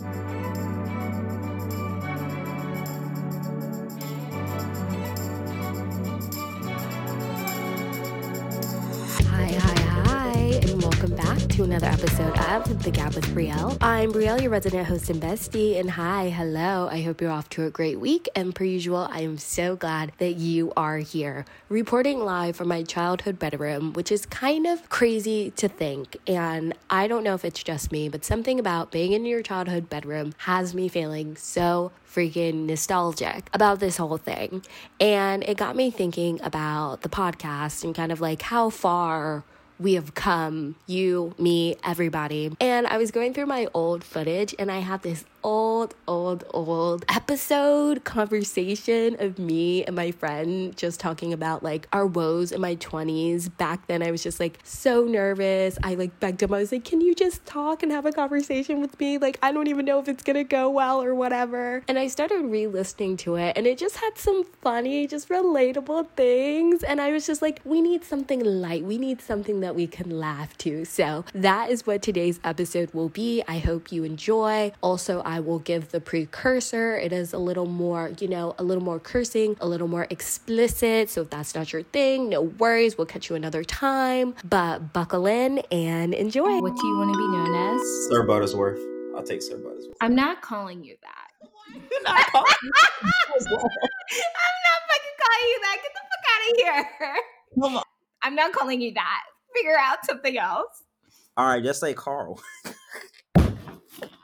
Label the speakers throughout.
Speaker 1: Thank you. To another episode of The Gab with Brielle. I'm Brielle, your resident host and bestie, and hi, hello. I hope you're off to a great week, and per usual, I am so glad that you are here, reporting live from my childhood bedroom, which is kind of crazy to think. And I don't know if it's just me, but something about being in your childhood bedroom has me feeling so freaking nostalgic about this whole thing. And it got me thinking about the podcast and kind of like how far we have come, you, me, everybody. And I was going through my old footage and I have this old, old, old episode conversation of me and my friend just talking about like our woes in my 20s. Back then, I was just like so nervous. I like begged him, I was like, Can you just talk and have a conversation with me? Like, I don't even know if it's gonna go well or whatever. And I started re listening to it, and it just had some funny, just relatable things. And I was just like, We need something light. We need something that we can laugh to. So that is what today's episode will be. I hope you enjoy. Also, I will give the precursor. It is a little more, you know, a little more cursing, a little more explicit. So if that's not your thing, no worries. We'll catch you another time. But buckle in and enjoy.
Speaker 2: What do you want to be known as?
Speaker 3: Sir Buttersworth. I'll take Sir Buttersworth.
Speaker 2: I'm not calling you that.
Speaker 3: You're not calling
Speaker 2: I'm not fucking calling you that. Get the fuck out of here.
Speaker 3: Come on.
Speaker 2: I'm not calling you that. Figure out something else.
Speaker 3: All right, just say Carl.
Speaker 2: Why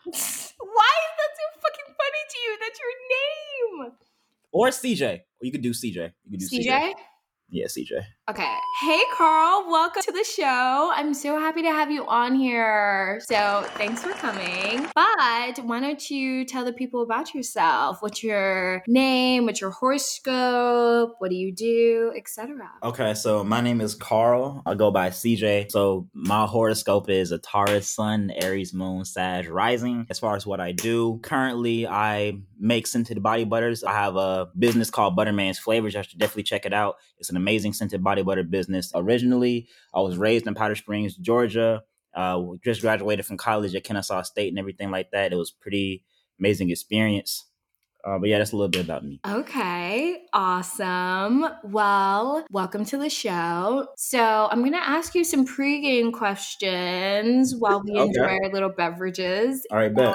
Speaker 2: is that so fucking funny to you? That's your name.
Speaker 3: Or CJ. Or you could do CJ. You could do CJ.
Speaker 2: CJ?
Speaker 3: Yeah, CJ.
Speaker 2: Okay. Hey, Carl. Welcome to the show. I'm so happy to have you on here. So, thanks for coming. But why don't you tell the people about yourself? What's your name? What's your horoscope? What do you do, etc.
Speaker 3: Okay, so my name is Carl. I go by CJ. So my horoscope is a Taurus Sun, Aries Moon, Sag Rising. As far as what I do, currently I make scented body butters. I have a business called Butterman's Flavors. You should definitely check it out. It's an amazing scented body butter business. Originally, I was raised in Powder Springs, Georgia. Uh, just graduated from college at Kennesaw State and everything like that. It was pretty amazing experience. Uh, but yeah, that's a little bit about me.
Speaker 2: Okay, awesome. Well, welcome to the show. So, I'm to ask you some pregame questions while we
Speaker 3: Okay.
Speaker 2: enjoy our little beverages.
Speaker 3: All right, bet.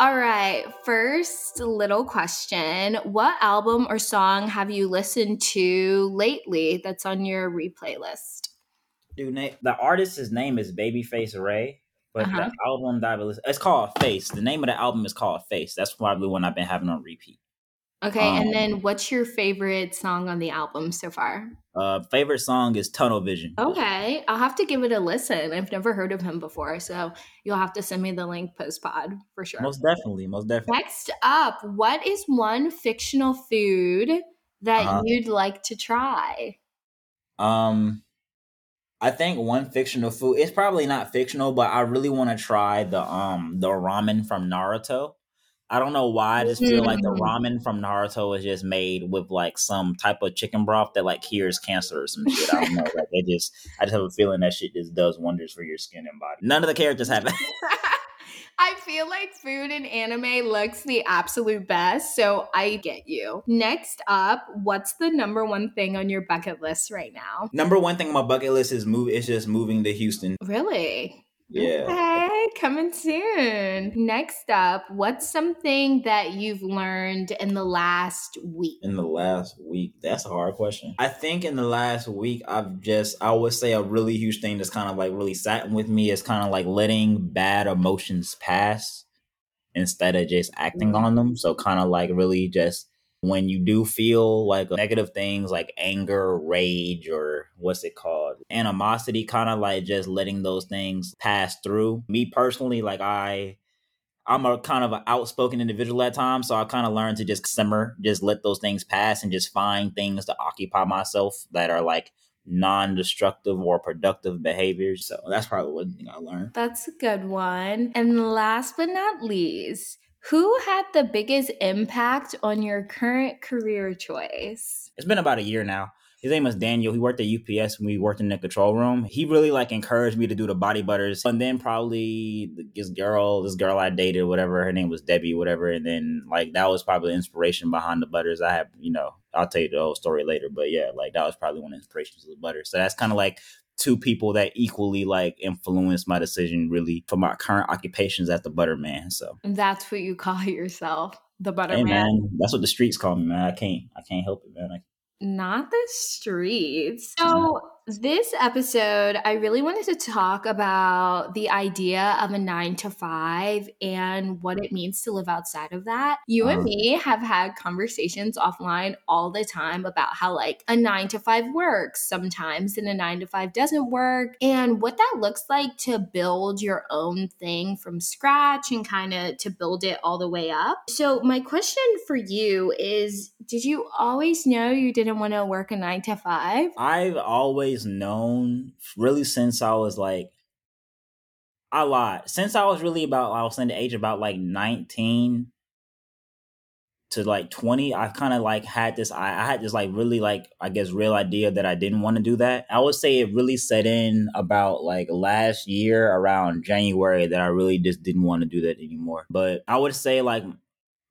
Speaker 2: All right, first little question. What album or song have you listened to lately that's on your replay list?
Speaker 3: Dude, na- the artist's name is Babyface Ray, but
Speaker 2: Uh-huh.
Speaker 3: the album that I it's called Face. The name of the album is called Face. That's probably one I've been having on repeat.
Speaker 2: Okay, and
Speaker 3: Um,
Speaker 2: then what's your favorite song on the album so far?
Speaker 3: Uh, favorite song is Tunnel Vision.
Speaker 2: Okay, I'll have to give it a listen. I've never heard of him before, so you'll have to send me the link post pod for sure.
Speaker 3: Most definitely, most definitely.
Speaker 2: Next up, what is one fictional food that
Speaker 3: Uh-huh.
Speaker 2: you'd like to try?
Speaker 3: Um, I think one fictional food. It's probably not fictional, but I really want to try the um the ramen from Naruto. I don't know why. I just feel like the
Speaker 2: Mm.
Speaker 3: ramen from Naruto is just made with like some type of chicken broth that like cures cancer or some shit. I don't know. Like it just, I just have a feeling that shit just does wonders for your skin and body. None of the characters have it.
Speaker 2: I feel like food in anime looks the absolute best, so I get you. Next up, what's the number one thing on your bucket list right now?
Speaker 3: Number one thing on my bucket list is move. It's just moving to Houston.
Speaker 2: Really?
Speaker 3: Yeah.
Speaker 2: Okay, coming soon. Next up, what's something that you've learned in the last week?
Speaker 3: in the last week? That's a hard question. I think in the last week, I've just, I would say a really huge thing that's kind of like really sat with me is kind of like letting bad emotions pass instead of just acting mm. on them. So, kind of like really just when you do feel like negative things like anger, rage, or what's it called? Animosity, kind of like just letting those things pass through. Me personally, like I, I'm a kind of an outspoken individual at times, so I kind of learned to just simmer, just let those things pass, and just find things to occupy myself that are like non-destructive or productive behaviors. So that's probably one thing I learned.
Speaker 2: That's a good one. And last but not least, who had the biggest impact on your current career choice?
Speaker 3: It's been about a year now. his name was Daniel. He worked at UPS when we worked in the control room. He really like encouraged me to do the body butters. And then probably this girl, this girl I dated, whatever, her name was Debbie, whatever. And then like that was probably the inspiration behind the butters. I have, you know, I'll tell you the whole story later. But yeah, like that was probably one of the inspirations of the butter. So that's kind of like two people that equally like influenced my decision really for my current occupations at the butter man. So
Speaker 2: that's what you call yourself. The butter
Speaker 3: hey,
Speaker 2: man.
Speaker 3: That's what the streets call me, man. I can't I can't help it, man.
Speaker 2: Not the streets. So, this episode, I really wanted to talk about the idea of a nine to five and what it means to live outside of that. You and me have had conversations offline all the time about how, like, a nine to five works sometimes and a nine to five doesn't work, and what that looks like to build your own thing from scratch and kind of to build it all the way up. So, my question for you is Did you always know you didn't want to work a nine to five?
Speaker 3: I've always always known really since I was like a lot. Since I was really about I was in the age about like 19 to like 20, I kind of like had this I, I had this like really like I guess real idea that I didn't want to do that. I would say it really set in about like last year around January that I really just didn't want to do that anymore. But I would say like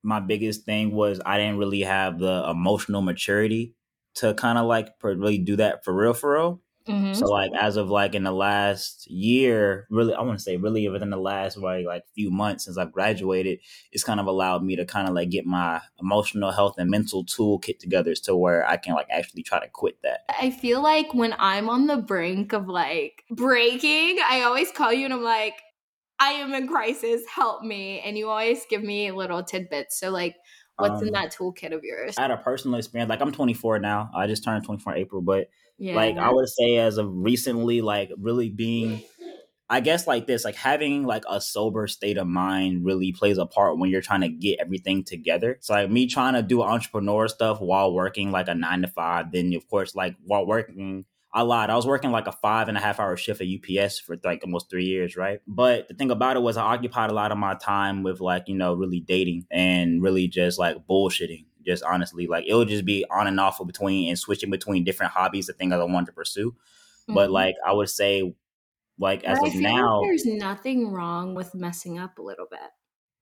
Speaker 3: my biggest thing was I didn't really have the emotional maturity to kind of like really do that for real, for real. Mm-hmm. So like as of like in the last year, really I want to say really within the last like like few months since I've graduated, it's kind of allowed me to kind of like get my emotional health and mental toolkit together to where I can like actually try to quit that.
Speaker 2: I feel like when I'm on the brink of like breaking, I always call you and I'm like, I am in crisis, help me. And you always give me little tidbits. So like What's um, in that toolkit of yours?
Speaker 3: I had a personal experience. Like I'm 24 now. I just turned 24 in April, but yeah. like I would say as of recently, like really being I guess like this, like having like a sober state of mind really plays a part when you're trying to get everything together. So like me trying to do entrepreneur stuff while working like a nine to five, then of course like while working I lied. I was working like a five and a half hour shift at UPS for like almost three years, right? But the thing about it was I occupied a lot of my time with like, you know, really dating and really just like bullshitting. Just honestly, like it would just be on and off between and switching between different hobbies, the things I wanted to pursue. Mm-hmm. But like I would say, like as but of now,
Speaker 2: like there's nothing wrong with messing up a little bit.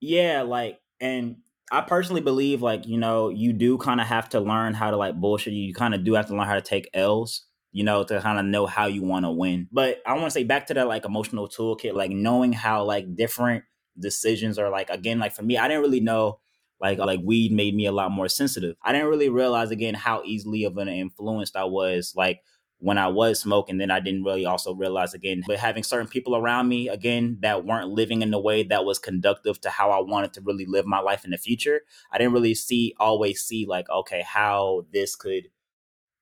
Speaker 3: Yeah, like and I personally believe like you know you do kind of have to learn how to like bullshit. You kind of do have to learn how to take L's you know, to kind of know how you want to win. But I want to say back to that like emotional toolkit, like knowing how like different decisions are like again, like for me, I didn't really know like like weed made me a lot more sensitive. I didn't really realize again how easily of an influence I was like when I was smoking, then I didn't really also realize again, but having certain people around me again that weren't living in the way that was conductive to how I wanted to really live my life in the future. I didn't really see always see like, okay, how this could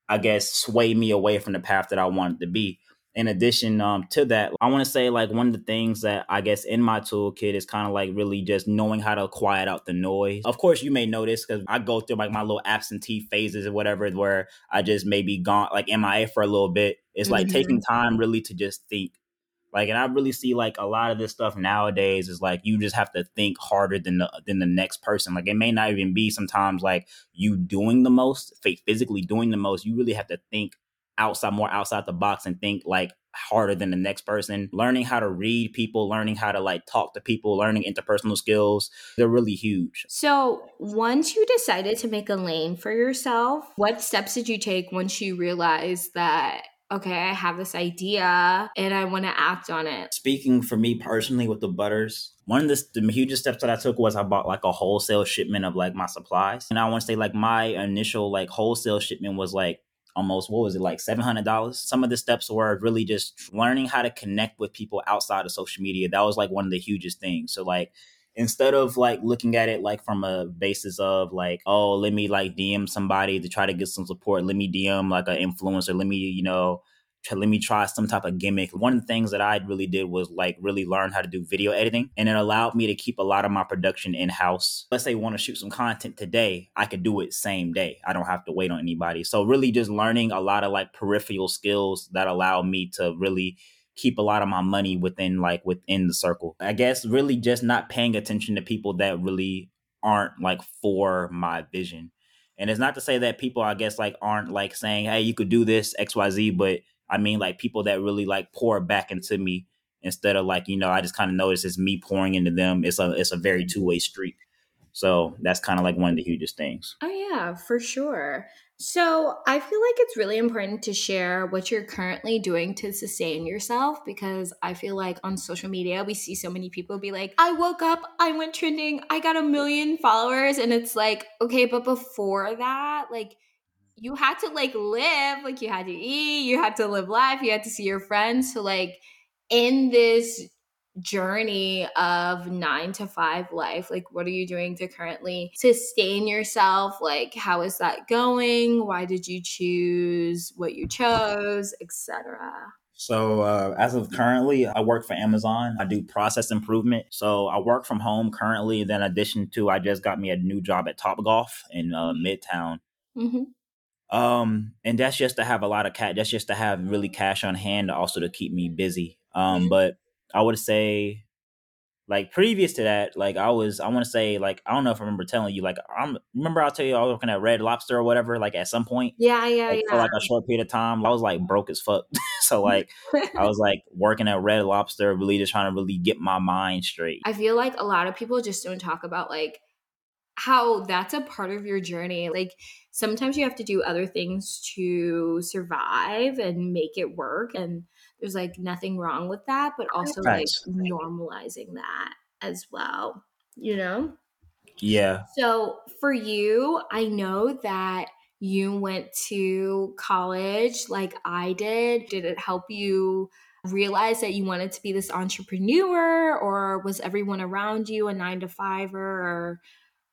Speaker 3: I guess, sway me away from the path that I wanted to be. In addition um, to that, I want to say like one of the things that I guess in my toolkit is kind of like really just knowing how to quiet out the noise. Of course, you may notice because I go through like my little absentee phases or whatever, where I just maybe gone like MIA for a little bit. It's like mm-hmm. taking time really to just think like, and I really see like a lot of this stuff nowadays is like you just have to think harder than the than the next person. Like, it may not even be sometimes like you doing the most, physically doing the most. You really have to think outside, more outside the box, and think like harder than the next person. Learning how to read people, learning how to like talk to people, learning interpersonal skills, they're really huge.
Speaker 2: So, once you decided to make a lane for yourself, what steps did you take once you realized that okay, I have this idea and I want to act on it.
Speaker 3: Speaking for me personally with the butters, one of the, the hugest steps that I took was I bought like a wholesale shipment of like my supplies. And I want to say like my initial like wholesale shipment was like almost what was it like $700 some of the steps were really just learning how to connect with people outside of social media that was like one of the hugest things so like instead of like looking at it like from a basis of like oh let me like dm somebody to try to get some support. Let me dm like an influencer. Let me you know try, let me try some type of gimmick. One of the things that i really did was like really learn how to do video editing and it allowed me to keep a lot of my production in house let's say want to shoot some content today i could do it same day. I don't have to wait on anybody. So really just learning a lot of like peripheral skills that allow me to really keep a lot of my money within like within the circle. I guess really just not paying attention to people that really aren't like for my vision. And it's not to say that people, I guess, like aren't like saying, "Hey, you could do this X, Y, Z," but I mean, like people that really like pour back into me instead of like you know, I just kind of notice it's me pouring into them. It's a it's a very two way street. So that's kind of like one of the hugest things.
Speaker 2: Oh yeah, for sure. So I feel like it's really important to share what you're currently doing to sustain yourself because I feel like on social media we see so many people be like, I woke up, I went trending, I got a million followers, and it's like, okay, but before that, like you had to like live, like you had to eat, you had to live life, you had to see your friends. So like in this journey of nine to five life like what are you doing to currently sustain yourself like how is that going why did you choose what you chose etc
Speaker 3: so uh, as of currently, I work for Amazon. I do process improvement. So I work from home currently. Then, in addition to, I just got me a new job at Top Golf in uh, Midtown. Mm-hmm. Um, and that's just to have a lot of cat. That's just to have really cash on hand, also to keep me busy. Um, mm-hmm. but I would say like previous to that, like I was, I want to say, like I don't know if I remember telling you, like I'm remember I'll tell you I was working at Red Lobster or whatever, like at some point,
Speaker 2: yeah, yeah,
Speaker 3: like,
Speaker 2: yeah,
Speaker 3: for like a short period of time. I was like broke as fuck, so like I was like working at Red Lobster, really just trying to really get my mind straight.
Speaker 2: I feel like a lot of people just don't talk about like how that's a part of your journey. Like sometimes you have to do other things to survive and make it work and there's like nothing wrong with that, but also like normalizing that as well, you know?
Speaker 3: Yeah.
Speaker 2: So for you, I know that you went to college like I did. Did it help you realize that you wanted to be this entrepreneur, or was everyone around you a nine to fiver? Or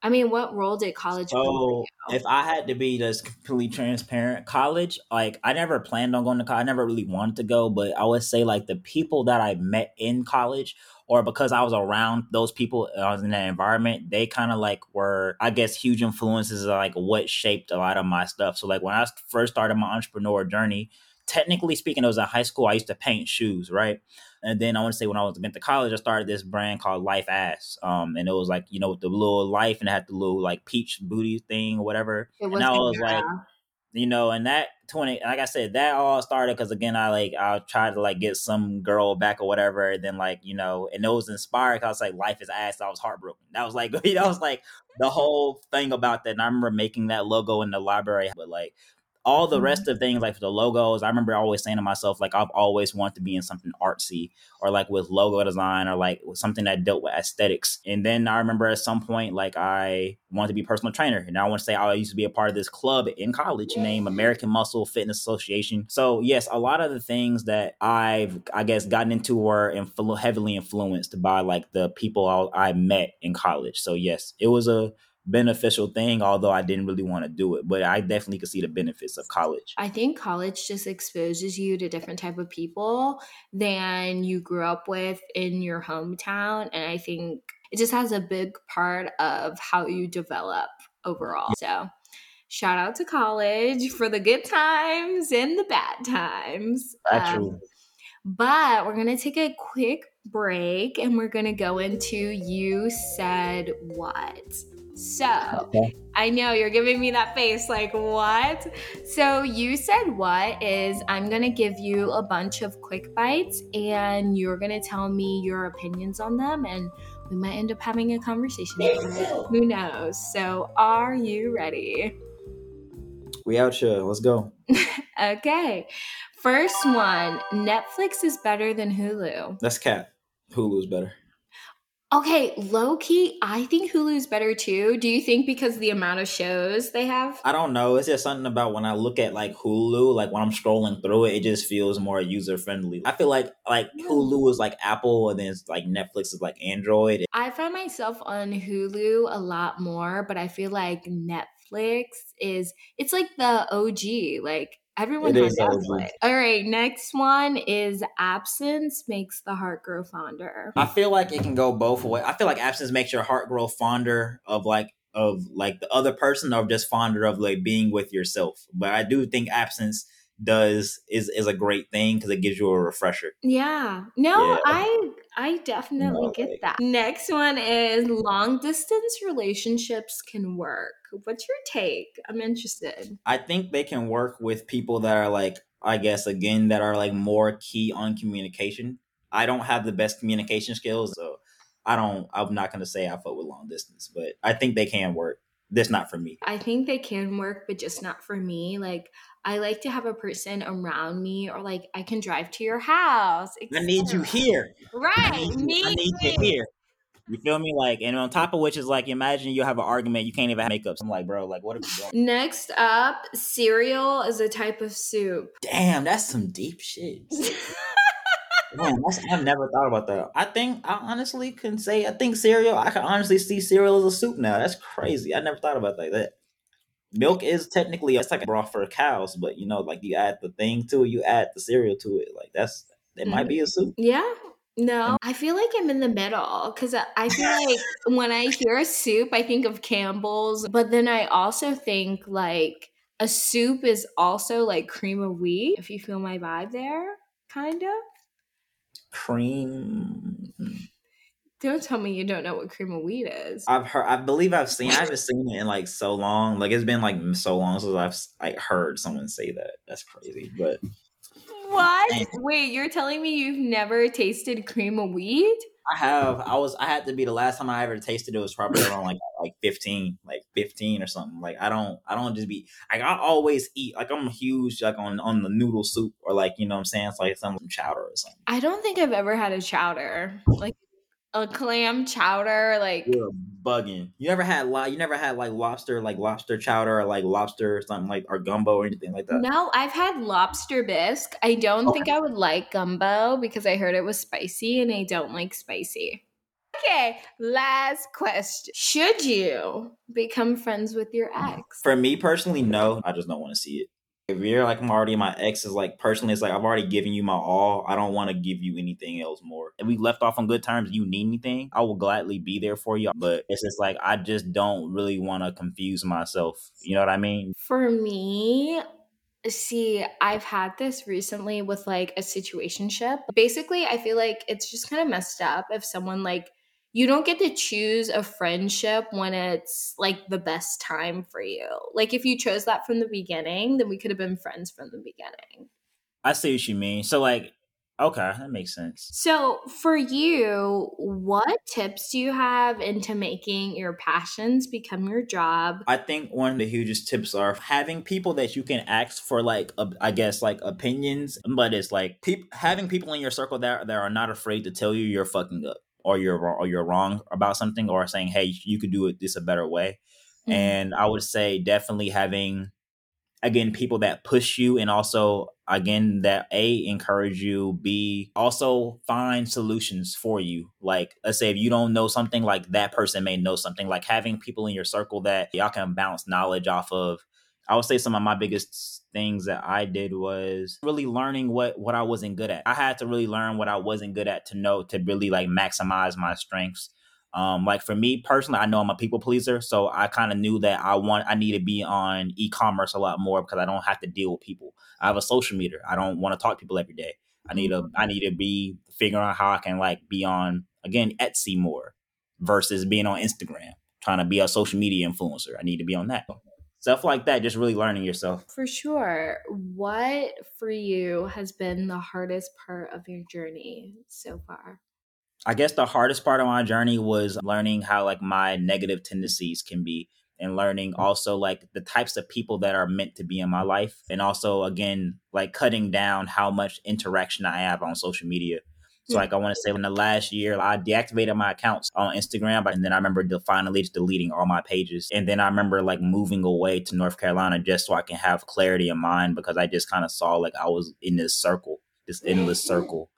Speaker 2: I mean, what role did college
Speaker 3: so, if I had to be just completely transparent, college, like I never planned on going to college. I never really wanted to go, but I would say like the people that I met in college or because I was around those people, uh, I was in that environment, they kind of like were, I guess, huge influences of like what shaped a lot of my stuff. So like when I first started my entrepreneur journey, technically speaking, it was in high school. I used to paint shoes, right? And then I want to say when I was went to college, I started this brand called Life Ass. Um, and it was like, you know, the little life and it had the little like peach booty thing or whatever. And I was like, you know, and that 20, like I said, that all started because again, I like, I tried to like get some girl back or whatever. And then like, you know, and it was inspired. I was like, life is ass. I was heartbroken. That was like, that was like the whole thing about that. And I remember making that logo in the library, but like, all the rest mm-hmm. of things like the logos i remember always saying to myself like i've always wanted to be in something artsy or like with logo design or like with something that dealt with aesthetics. And then i remember at some point like i wanted to be a personal trainer. And i want to say i used to be a part of this club in college named american muscle fitness association. So yes a lot of the things that i've i guess gotten into were influ- heavily influenced by like the people I, I met in college. So yes it was a beneficial thing, although I didn't really want to do it. But I definitely could see the benefits of college.
Speaker 2: I think college just exposes you to different type of people than you grew up with in your hometown. And I think it just has a big part of how you develop overall. So shout out to college for the good times and the bad times. Um, but we're going to take a quick break and we're going to go into You Said What. So okay. I know you're giving me that face like, what? So you said what is I'm going to give you a bunch of quick bites and you're going to tell me your opinions on them and we might end up having a conversation Who knows? So are you ready?
Speaker 3: We out here. Let's go.
Speaker 2: okay. First one Netflix is better than Hulu.
Speaker 3: That's cat. Hulu's better.
Speaker 2: Okay, low key, I think Hulu's better too. Do you think because the amount of shows they have?
Speaker 3: I don't know. It's just something about when I look at like Hulu, like when I'm scrolling through it, it just feels more user friendly. I feel like like Hulu is like Apple, and then it's like Netflix is like Android.
Speaker 2: I find myself on Hulu a lot more, but I feel like Netflix is it's like the OG. Like Everyone it has Netflix. All right, next one is absence makes the heart grow fonder.
Speaker 3: I feel like it can go both ways. I feel like absence makes your heart grow fonder of like of like the other person or just fonder of like being with yourself. But I do think absence does is is a great thing because it gives you a refresher.
Speaker 2: Yeah. No, yeah. I I definitely get like, that. Next one is long distance relationships can work. What's your take? I'm interested.
Speaker 3: I think they can work with people that are like, I guess, again, that are like more key on communication. I don't have the best communication skills, so I don't, I'm not going to say I fuck with long distance, but I think they can work. That's not for me.
Speaker 2: I think they can work, but just not for me. Like, I like to have a person around me, or like I can drive to your house.
Speaker 3: I need you here.
Speaker 2: Right. I
Speaker 3: need, I need you here. You feel me? Like, and on top of which is like, imagine you have an argument, you can't even have makeup. So I'm like, bro, like, what are we
Speaker 2: doing? Next up, cereal is a type of soup.
Speaker 3: Damn, that's some deep shit. Man, I've never thought about that. I think I honestly can say I think cereal. I can honestly see cereal as a soup now. That's crazy. I never thought about like that. Milk is technically it's like a broth for cows, but you know, like you add the thing to it, you add the cereal to it. Like that's it might be a mm-hmm. soup.
Speaker 2: Yeah. No, I feel like I'm in the middle because I feel like when I hear a soup, I think of Campbell's, but then I also think like a soup is also like cream of wheat. If you feel my vibe there, kind of
Speaker 3: cream.
Speaker 2: Don't tell me you don't know what cream of wheat is.
Speaker 3: I've heard. I believe I've seen. I haven't seen it in like so long. Like it's been like so long since I've like heard someone say that. That's crazy. But
Speaker 2: what? Wait, you're telling me you've never tasted cream of wheat?
Speaker 3: I have. I was. I had to be the last time I ever tasted it was probably around like like fifteen, like fifteen or something. Like I don't. I don't just be like I always eat. Like I'm huge like on on the noodle soup or like you know what I'm saying. It's like some chowder or something.
Speaker 2: I don't think I've ever had a chowder like a clam chowder. Like
Speaker 3: You're bugging. You never had like you never had like lobster like lobster chowder or like lobster or something like or gumbo or anything like that.
Speaker 2: No, I've had lobster bisque. I don't okay. think I would like gumbo because I heard it was spicy and I don't like spicy. Okay, last question. Should you become friends with your ex?
Speaker 3: For me personally, no. I just don't want to see it if you're like I'm already my ex is like personally it's like I've already given you my all. I don't want to give you anything else more. If we left off on good terms, you need anything, I will gladly be there for you. But it's just like I just don't really want to confuse myself. You know what I mean?
Speaker 2: For me, See, I've had this recently with like a situationship. Basically, I feel like it's just kind of messed up if someone like you don't get to choose a friendship when it's like the best time for you. Like if you chose that from the beginning, then we could have been friends from the beginning.
Speaker 3: I see what you mean. So like okay, that makes sense.
Speaker 2: So for you, what tips do you have into making your passions become your job?
Speaker 3: I think one of the hugest tips are having people that you can ask for like I guess like opinions, but it's like pe- having people in your circle that that are not afraid to tell you you're fucking up or you're wrong or you're wrong about something or saying hey you could do it this a better way. Mm-hmm. and i would say definitely having again people that push you and also again that a encourage you b also find solutions for you. Like let's say if you don't know something like that person may know something. Like having people in your circle that y'all can bounce knowledge off of I would say some of my biggest things that I did was really learning what what I wasn't good at. I had to really learn what I wasn't good at to know to really like maximize my strengths. Um, like for me personally, I know I'm a people pleaser, so I kind of knew that I want I need to be on e-commerce a lot more because I don't have to deal with people. I have a social meter. I don't want to talk to people every day. I need to I need to be figuring out how I can like be on again Etsy more versus being on Instagram, trying to be a social media influencer. I need to be on that stuff like that just really learning yourself.
Speaker 2: For sure. What for you has been the hardest part of your journey so far?
Speaker 3: I guess the hardest part of my journey was learning how like my negative tendencies can be and learning mm. also like the types of people that are meant to be in my life and also again like cutting down how much interaction i have on social media so like I want to say in the last year, I deactivated my accounts on Instagram, and then I remember finally just deleting all my pages. And then I remember like moving away to North Carolina just so I can have clarity in mind because I just kind of saw like I was in this circle, this endless circle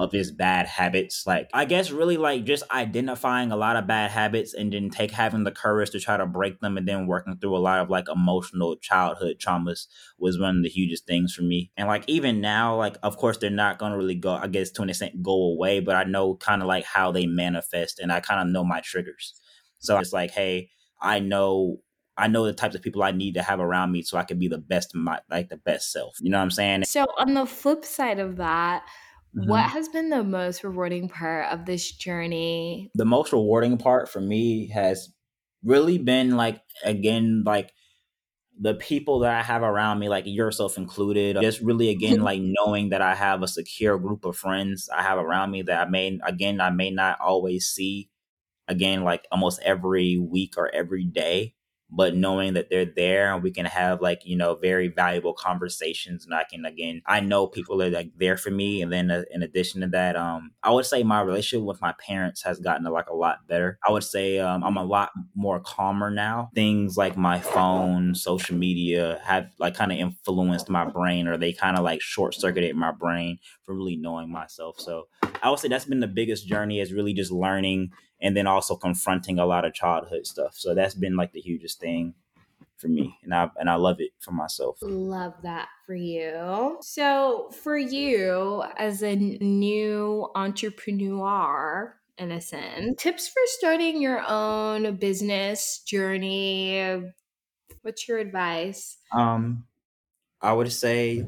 Speaker 3: of his bad habits. Like, I guess really like just identifying a lot of bad habits and then take having the courage to try to break them and then working through a lot of like emotional childhood traumas was one of the hugest things for me. And like, even now, like, of course, they're not going to really go, I guess, to an extent, go away, but I know kind of like how they manifest and I kind of know my triggers. So it's like, hey, I know I know the types of people I need to have around me so I can be the best my like the best self. You know what I'm saying?
Speaker 2: So on the flip side of that, Mm-hmm. What has been the most rewarding part of this journey?
Speaker 3: The most rewarding part for me has really been like again like the people that I have around me, like yourself included, just really again like knowing that I have a secure group of friends I have around me that I may again I may not always see again like almost every week or every day but knowing that they're there and we can have like you know very valuable conversations and i can again i know people are like there for me. And then uh, in addition to that um i would say my relationship with my parents has gotten like a lot better. I would say um, i'm a lot more calmer now. Things like my phone social media have like kind of influenced my brain or they kind of like short circuited my brain from really knowing myself. So i would say that's been the biggest journey is really just learning and then also confronting a lot of childhood stuff. So that's been like the hugest thing for me and I and I love it for myself.
Speaker 2: Love that for you. So for you as a new entrepreneur in a sense, tips for starting your own business journey. What's your advice?
Speaker 3: Um I would say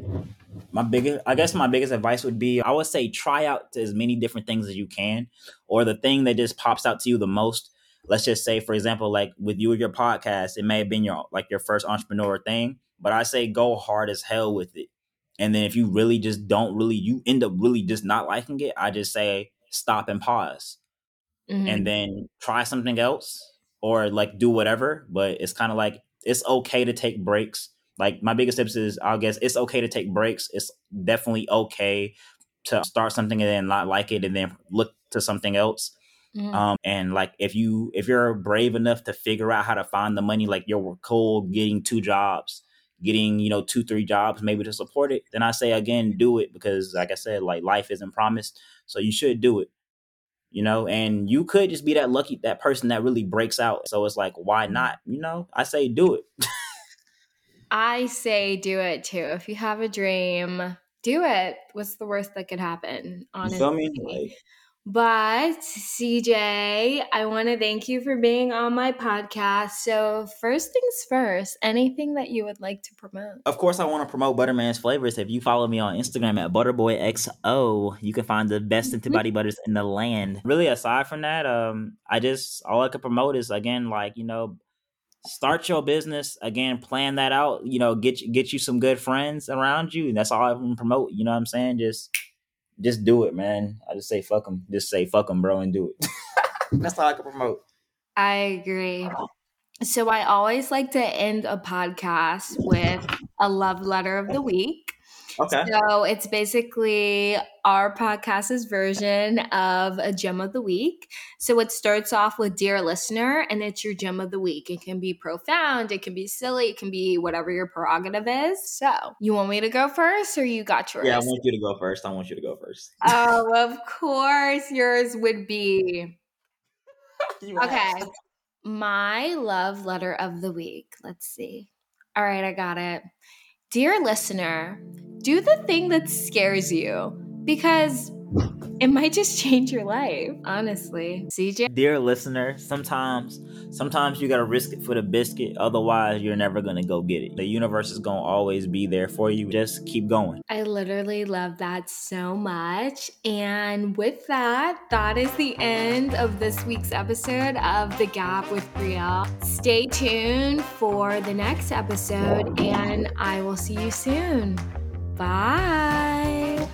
Speaker 3: my biggest i guess my biggest advice would be i would say try out as many different things as you can or the thing that just pops out to you the most. Let's just say for example like with you and your podcast it may have been your like your first entrepreneur thing but i say go hard as hell with it. And then if you really just don't really you end up really just not liking it i just say stop and pause. Mm-hmm. and then try something else or like do whatever but it's kind of like it's okay to take breaks like my biggest tips is I guess it's okay to take breaks. It's definitely okay to start something and then not like it and then look to something else. Mm-hmm. Um, and like if you if you're brave enough to figure out how to find the money, like you're cool getting two jobs, getting you know two three jobs maybe to support it, then I say again do it because like I said, like life isn't promised, so you should do it. You know, and you could just be that lucky that person that really breaks out. So it's like, why not? You know, I say do it.
Speaker 2: I say do it too. If you have a dream, do it. What's the worst that could happen? Honestly. But CJ, I want to thank you for being on my podcast. So, first things first, anything that you would like to promote?
Speaker 3: Of course, I want to promote Butterman's Flavors. If you follow me on Instagram at ButterboyXO, you can find the best mm-hmm. antibody butters in the land. Really, aside from that, um, I just all I could promote is again, like you know, start your business again plan that out you know get get you some good friends around you and that's all i can promote you know what i'm saying? Just just do it man. I just say fuck them just say fuck them bro and do it. That's all i can promote.
Speaker 2: I agree. So i always like to end a podcast with a love letter of the week Okay. So it's basically our podcast's version of a gem of the week. So it starts off with Dear Listener, and it's your gem of the week. It can be profound, it can be silly, it can be whatever your prerogative is. So you want me to go first, or you got yours?
Speaker 3: Yeah, I want you to go first. I want you to go first.
Speaker 2: oh, of course. Yours would be. okay. My love letter of the week. Let's see. All right, I got it. Dear listener, do the thing that scares you because it might just change your life, honestly. CJ?
Speaker 3: Dear listener, sometimes sometimes you gotta risk it for the biscuit, otherwise you're never gonna go get it. The universe is gonna always be there for you. Just keep going.
Speaker 2: I literally love that so much. And with that, that is the end of this week's episode of The Gab with Brielle. Stay tuned for the next episode, and I will see you soon. Bye.